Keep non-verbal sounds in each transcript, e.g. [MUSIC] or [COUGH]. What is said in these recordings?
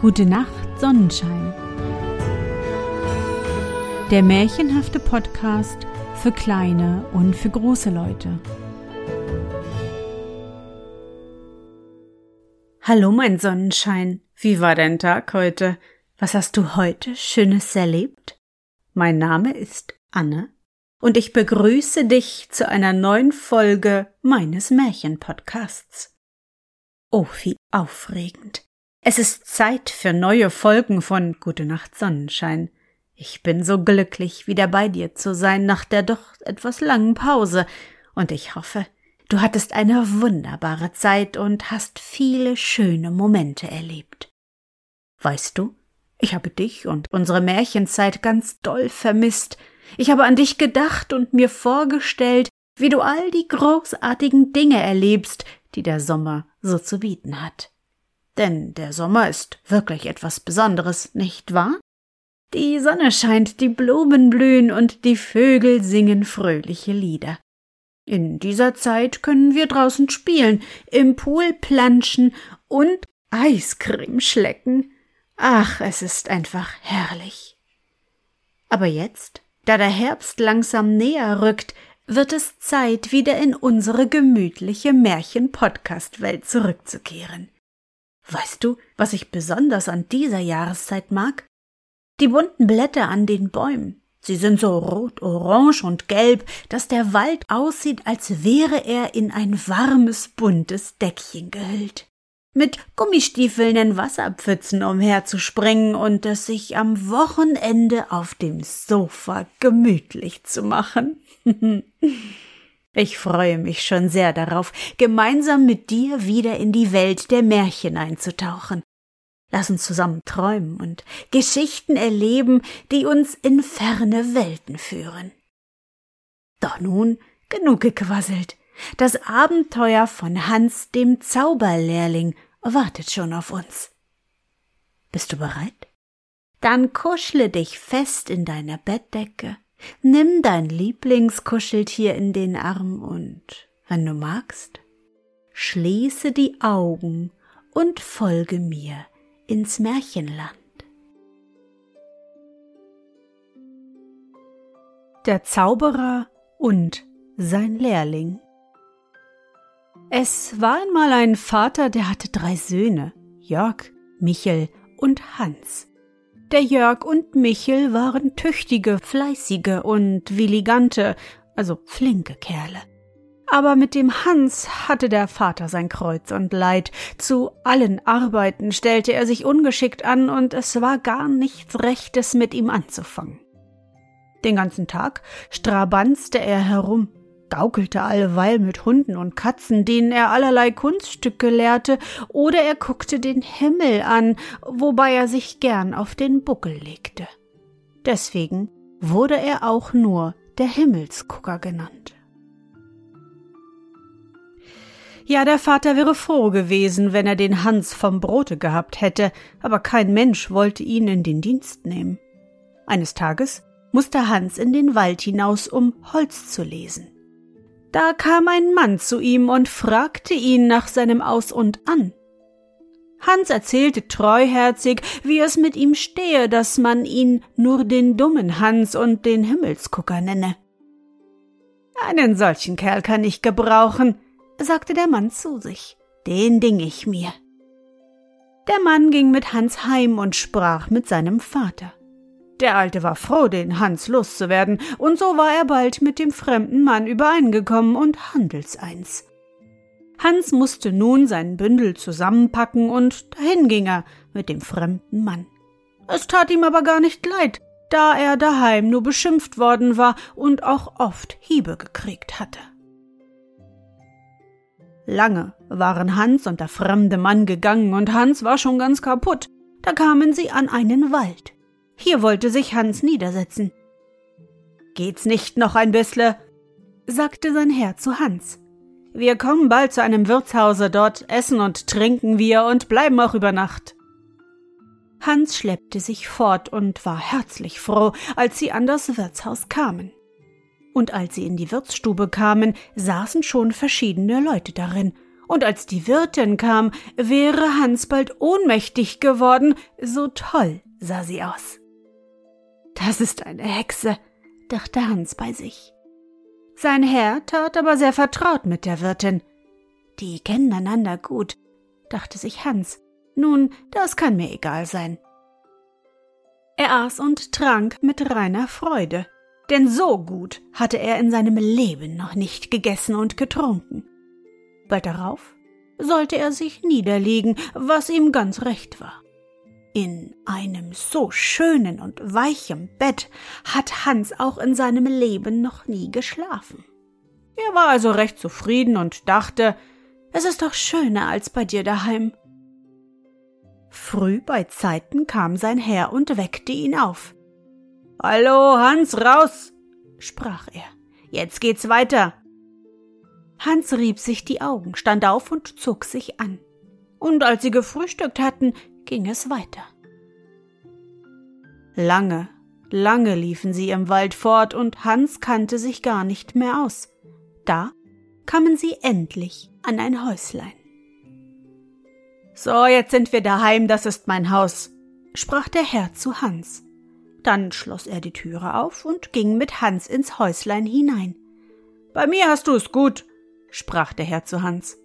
Gute Nacht, Sonnenschein. Der märchenhafte Podcast für kleine und für große Leute. Hallo, mein Sonnenschein. Wie war dein Tag heute? Was hast du heute Schönes erlebt? Mein Name ist Anne und ich begrüße dich zu einer neuen Folge meines Märchenpodcasts. Oh, wie aufregend. Es ist Zeit für neue Folgen von Gute Nacht Sonnenschein. Ich bin so glücklich, wieder bei dir zu sein nach der doch etwas langen Pause, und ich hoffe, du hattest eine wunderbare Zeit und hast viele schöne Momente erlebt. Weißt du, ich habe dich und unsere Märchenzeit ganz doll vermisst. Ich habe an dich gedacht und mir vorgestellt, wie du all die großartigen Dinge erlebst, die der Sommer so zu bieten hat. Denn der Sommer ist wirklich etwas Besonderes, nicht wahr? Die Sonne scheint, die Blumen blühen und die Vögel singen fröhliche Lieder. In dieser Zeit können wir draußen spielen, im Pool planschen und Eiscreme schlecken. Ach, es ist einfach herrlich. Aber jetzt, da der Herbst langsam näher rückt, wird es Zeit, wieder in unsere gemütliche Märchen-Podcast-Welt zurückzukehren. Weißt du, was ich besonders an dieser Jahreszeit mag? Die bunten Blätter an den Bäumen. Sie sind so rot, orange und gelb, dass der Wald aussieht, als wäre er in ein warmes, buntes Deckchen gehüllt. Mit Gummistiefeln in Wasserpfützen umherzuspringen und es sich am Wochenende auf dem Sofa gemütlich zu machen. [LAUGHS] Ich freue mich schon sehr darauf, gemeinsam mit dir wieder in die Welt der Märchen einzutauchen. Lass uns zusammen träumen und Geschichten erleben, die uns in ferne Welten führen. Doch nun genug gequasselt. Das Abenteuer von Hans dem Zauberlehrling wartet schon auf uns. Bist du bereit? Dann kuschle dich fest in deiner Bettdecke Nimm dein Lieblingskuscheltier in den Arm und, wenn du magst, schließe die Augen und folge mir ins Märchenland. Der Zauberer und sein Lehrling Es war einmal ein Vater, der hatte drei Söhne, Jörg, Michel und Hans. Der Jörg und Michel waren tüchtige, fleißige und willigante, also flinke Kerle. Aber mit dem Hans hatte der Vater sein Kreuz und Leid. Zu allen Arbeiten stellte er sich ungeschickt an, und es war gar nichts Rechtes mit ihm anzufangen. Den ganzen Tag strabanzte er herum, gaukelte alleweil mit Hunden und Katzen, denen er allerlei Kunststücke lehrte, oder er guckte den Himmel an, wobei er sich gern auf den Buckel legte. Deswegen wurde er auch nur der Himmelsgucker genannt. Ja, der Vater wäre froh gewesen, wenn er den Hans vom Brote gehabt hätte, aber kein Mensch wollte ihn in den Dienst nehmen. Eines Tages musste Hans in den Wald hinaus, um Holz zu lesen. Da kam ein Mann zu ihm und fragte ihn nach seinem Aus und an. Hans erzählte treuherzig, wie es mit ihm stehe, dass man ihn nur den dummen Hans und den Himmelsgucker nenne. Einen solchen Kerl kann ich gebrauchen, sagte der Mann zu sich. Den ding ich mir. Der Mann ging mit Hans heim und sprach mit seinem Vater. Der Alte war froh, den Hans loszuwerden, und so war er bald mit dem fremden Mann übereingekommen und handelseins. Hans musste nun seinen Bündel zusammenpacken, und dahin ging er mit dem fremden Mann. Es tat ihm aber gar nicht leid, da er daheim nur beschimpft worden war und auch oft Hiebe gekriegt hatte. Lange waren Hans und der fremde Mann gegangen, und Hans war schon ganz kaputt. Da kamen sie an einen Wald. Hier wollte sich Hans niedersetzen. Geht's nicht noch ein bissle? sagte sein Herr zu Hans. Wir kommen bald zu einem Wirtshause, dort essen und trinken wir und bleiben auch über Nacht. Hans schleppte sich fort und war herzlich froh, als sie an das Wirtshaus kamen. Und als sie in die Wirtsstube kamen, saßen schon verschiedene Leute darin, und als die Wirtin kam, wäre Hans bald ohnmächtig geworden, so toll sah sie aus. Das ist eine Hexe, dachte Hans bei sich. Sein Herr tat aber sehr vertraut mit der Wirtin. Die kennen einander gut, dachte sich Hans. Nun, das kann mir egal sein. Er aß und trank mit reiner Freude, denn so gut hatte er in seinem Leben noch nicht gegessen und getrunken. Bald darauf sollte er sich niederlegen, was ihm ganz recht war. In einem so schönen und weichen Bett hat Hans auch in seinem Leben noch nie geschlafen. Er war also recht zufrieden und dachte, es ist doch schöner als bei dir daheim. Früh bei Zeiten kam sein Herr und weckte ihn auf. Hallo, Hans, raus! sprach er. Jetzt geht's weiter. Hans rieb sich die Augen, stand auf und zog sich an. Und als sie gefrühstückt hatten, ging es weiter. Lange, lange liefen sie im Wald fort, und Hans kannte sich gar nicht mehr aus. Da kamen sie endlich an ein Häuslein. So, jetzt sind wir daheim, das ist mein Haus, sprach der Herr zu Hans. Dann schloss er die Türe auf und ging mit Hans ins Häuslein hinein. Bei mir hast du es gut, sprach der Herr zu Hans.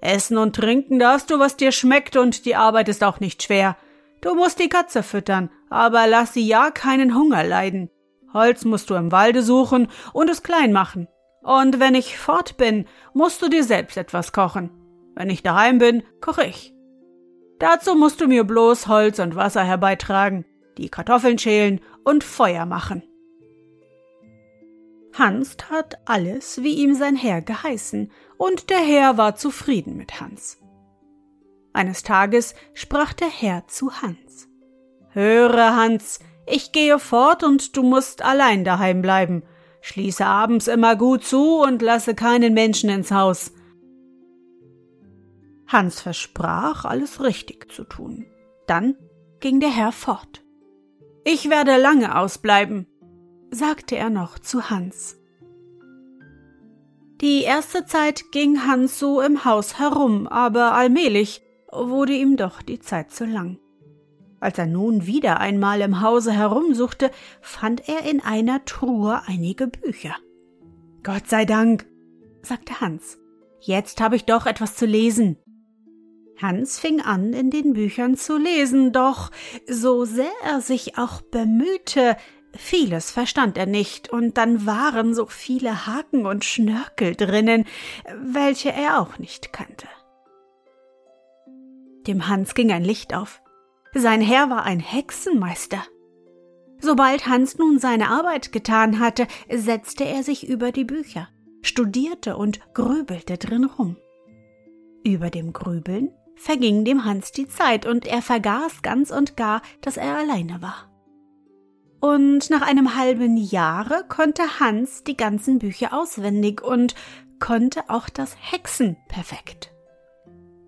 Essen und trinken darfst du, was dir schmeckt, und die Arbeit ist auch nicht schwer. Du musst die Katze füttern, aber lass sie ja keinen Hunger leiden. Holz musst du im Walde suchen und es klein machen. Und wenn ich fort bin, musst du dir selbst etwas kochen. Wenn ich daheim bin, koche ich. Dazu musst du mir bloß Holz und Wasser herbeitragen, die Kartoffeln schälen und Feuer machen. Hans tat alles, wie ihm sein Herr geheißen, und der Herr war zufrieden mit Hans. Eines Tages sprach der Herr zu Hans. Höre, Hans, ich gehe fort und du musst allein daheim bleiben. Schließe abends immer gut zu und lasse keinen Menschen ins Haus. Hans versprach, alles richtig zu tun. Dann ging der Herr fort. Ich werde lange ausbleiben, sagte er noch zu Hans. Die erste Zeit ging Hans so im Haus herum, aber allmählich wurde ihm doch die Zeit zu lang. Als er nun wieder einmal im Hause herumsuchte, fand er in einer Truhe einige Bücher. Gott sei Dank, sagte Hans. Jetzt habe ich doch etwas zu lesen. Hans fing an, in den Büchern zu lesen, doch so sehr er sich auch bemühte, vieles verstand er nicht, und dann waren so viele Haken und Schnörkel drinnen, welche er auch nicht kannte. Dem Hans ging ein Licht auf. Sein Herr war ein Hexenmeister. Sobald Hans nun seine Arbeit getan hatte, setzte er sich über die Bücher, studierte und grübelte drin rum. Über dem Grübeln verging dem Hans die Zeit und er vergaß ganz und gar, dass er alleine war. Und nach einem halben Jahre konnte Hans die ganzen Bücher auswendig und konnte auch das Hexen perfekt.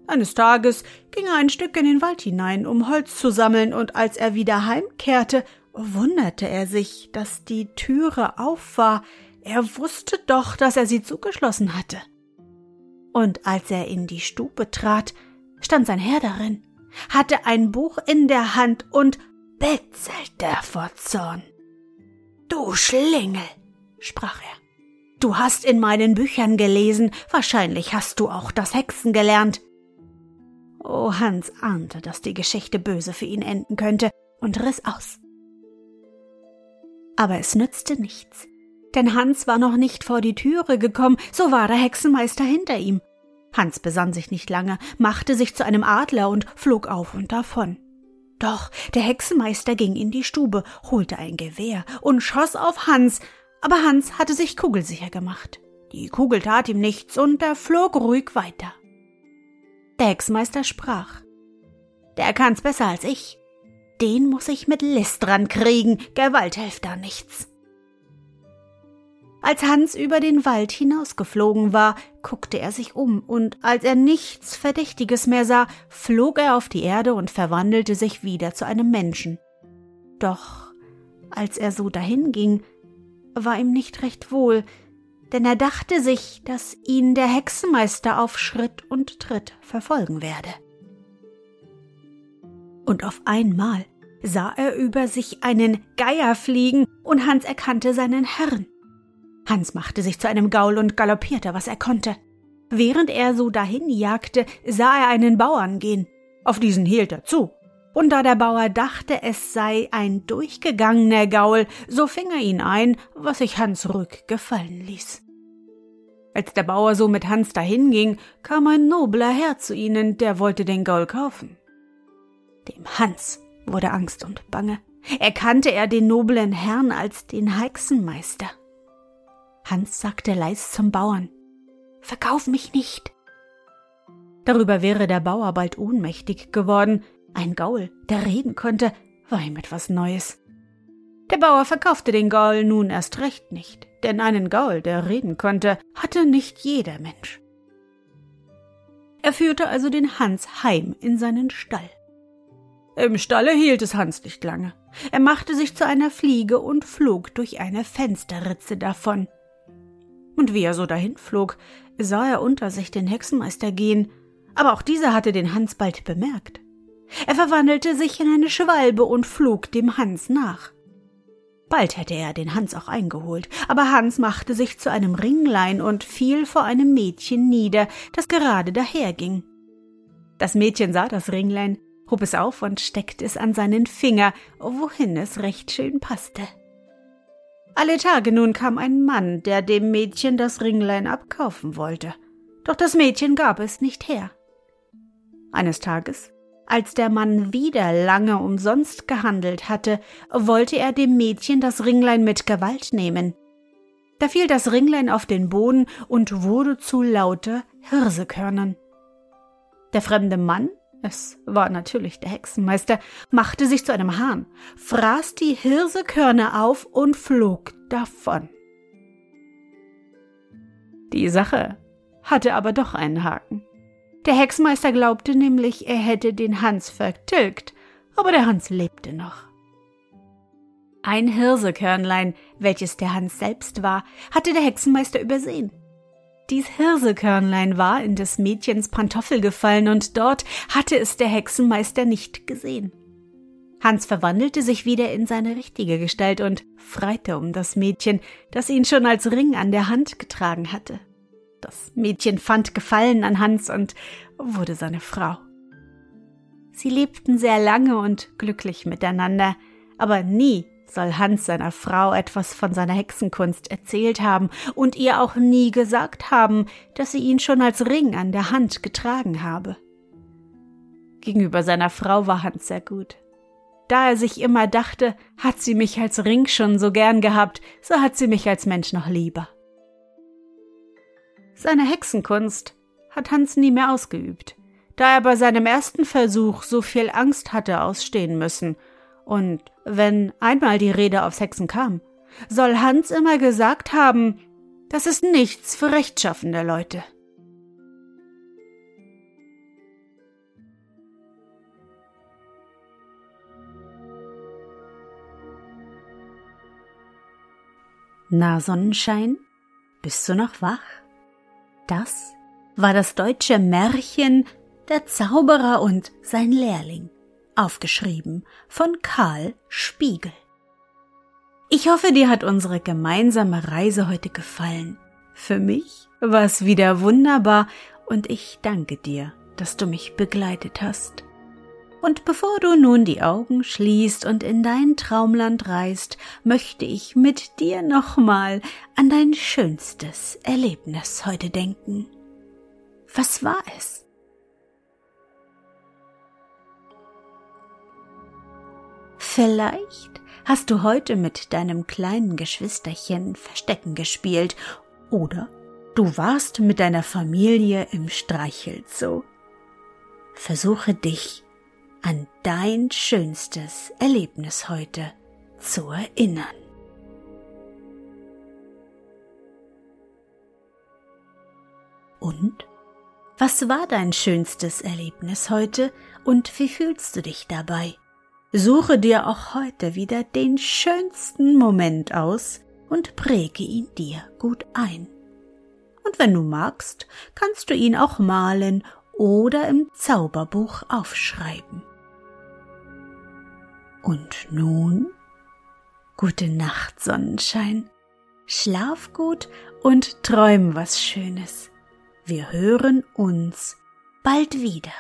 Eines Tages ging er ein Stück in den Wald hinein, um Holz zu sammeln, und als er wieder heimkehrte, wunderte er sich, dass die Türe auf war. Er wusste doch, dass er sie zugeschlossen hatte. Und als er in die Stube trat, stand sein Herr darin, hatte ein Buch in der Hand und betzelte vor Zorn. Du Schlingel, sprach er. Du hast in meinen Büchern gelesen, wahrscheinlich hast du auch das Hexen gelernt. Oh, Hans ahnte, dass die Geschichte böse für ihn enden könnte und riss aus. Aber es nützte nichts, denn Hans war noch nicht vor die Türe gekommen, so war der Hexenmeister hinter ihm. Hans besann sich nicht lange, machte sich zu einem Adler und flog auf und davon. Doch der Hexenmeister ging in die Stube, holte ein Gewehr und schoss auf Hans, aber Hans hatte sich kugelsicher gemacht. Die Kugel tat ihm nichts und er flog ruhig weiter. Der Hexmeister sprach. Der kann's besser als ich. Den muss ich mit List dran kriegen, Gewalt hilft da nichts. Als Hans über den Wald hinausgeflogen war, guckte er sich um, und als er nichts Verdächtiges mehr sah, flog er auf die Erde und verwandelte sich wieder zu einem Menschen. Doch als er so dahinging, war ihm nicht recht wohl, denn er dachte sich, dass ihn der Hexenmeister auf Schritt und Tritt verfolgen werde. Und auf einmal sah er über sich einen Geier fliegen, und Hans erkannte seinen Herrn. Hans machte sich zu einem Gaul und galoppierte, was er konnte. Während er so dahin jagte, sah er einen Bauern gehen. Auf diesen hielt er zu. Und da der Bauer dachte, es sei ein durchgegangener Gaul, so fing er ihn ein, was sich Hans Rück gefallen ließ. Als der Bauer so mit Hans dahinging, kam ein nobler Herr zu ihnen, der wollte den Gaul kaufen. Dem Hans wurde Angst und Bange. Erkannte er den noblen Herrn als den Hexenmeister. Hans sagte leis zum Bauern, Verkauf mich nicht. Darüber wäre der Bauer bald ohnmächtig geworden. Ein Gaul, der reden konnte, war ihm etwas Neues. Der Bauer verkaufte den Gaul nun erst recht nicht, denn einen Gaul, der reden konnte, hatte nicht jeder Mensch. Er führte also den Hans heim in seinen Stall. Im Stalle hielt es Hans nicht lange. Er machte sich zu einer Fliege und flog durch eine Fensterritze davon. Und wie er so dahin flog, sah er unter sich den Hexenmeister gehen, aber auch dieser hatte den Hans bald bemerkt. Er verwandelte sich in eine Schwalbe und flog dem Hans nach. Bald hätte er den Hans auch eingeholt, aber Hans machte sich zu einem Ringlein und fiel vor einem Mädchen nieder, das gerade daherging. Das Mädchen sah das Ringlein, hob es auf und steckte es an seinen Finger, wohin es recht schön passte. Alle Tage nun kam ein Mann, der dem Mädchen das Ringlein abkaufen wollte. Doch das Mädchen gab es nicht her. Eines Tages, als der Mann wieder lange umsonst gehandelt hatte, wollte er dem Mädchen das Ringlein mit Gewalt nehmen. Da fiel das Ringlein auf den Boden und wurde zu lauter Hirsekörnern. Der fremde Mann es war natürlich der Hexenmeister, machte sich zu einem Hahn, fraß die Hirsekörner auf und flog davon. Die Sache hatte aber doch einen Haken. Der Hexenmeister glaubte nämlich, er hätte den Hans vertilgt, aber der Hans lebte noch. Ein Hirsekörnlein, welches der Hans selbst war, hatte der Hexenmeister übersehen. Dies Hirsekörnlein war in des Mädchens Pantoffel gefallen und dort hatte es der Hexenmeister nicht gesehen. Hans verwandelte sich wieder in seine richtige Gestalt und freite um das Mädchen, das ihn schon als Ring an der Hand getragen hatte. Das Mädchen fand Gefallen an Hans und wurde seine Frau. Sie lebten sehr lange und glücklich miteinander, aber nie soll Hans seiner Frau etwas von seiner Hexenkunst erzählt haben und ihr auch nie gesagt haben, dass sie ihn schon als Ring an der Hand getragen habe. Gegenüber seiner Frau war Hans sehr gut. Da er sich immer dachte, hat sie mich als Ring schon so gern gehabt, so hat sie mich als Mensch noch lieber. Seine Hexenkunst hat Hans nie mehr ausgeübt, da er bei seinem ersten Versuch so viel Angst hatte ausstehen müssen und wenn einmal die Rede aufs Hexen kam, soll Hans immer gesagt haben, das ist nichts für rechtschaffende Leute. Na Sonnenschein, bist du noch wach? Das war das deutsche Märchen Der Zauberer und sein Lehrling aufgeschrieben von Karl Spiegel. Ich hoffe, dir hat unsere gemeinsame Reise heute gefallen. Für mich war es wieder wunderbar und ich danke dir, dass du mich begleitet hast. Und bevor du nun die Augen schließt und in dein Traumland reist, möchte ich mit dir nochmal an dein schönstes Erlebnis heute denken. Was war es? Vielleicht hast du heute mit deinem kleinen Geschwisterchen Verstecken gespielt oder du warst mit deiner Familie im Streichelzoo. Versuche dich an dein schönstes Erlebnis heute zu erinnern. Und? Was war dein schönstes Erlebnis heute und wie fühlst du dich dabei? Suche dir auch heute wieder den schönsten Moment aus und präge ihn dir gut ein. Und wenn du magst, kannst du ihn auch malen oder im Zauberbuch aufschreiben. Und nun gute Nacht, Sonnenschein. Schlaf gut und träum was Schönes. Wir hören uns bald wieder.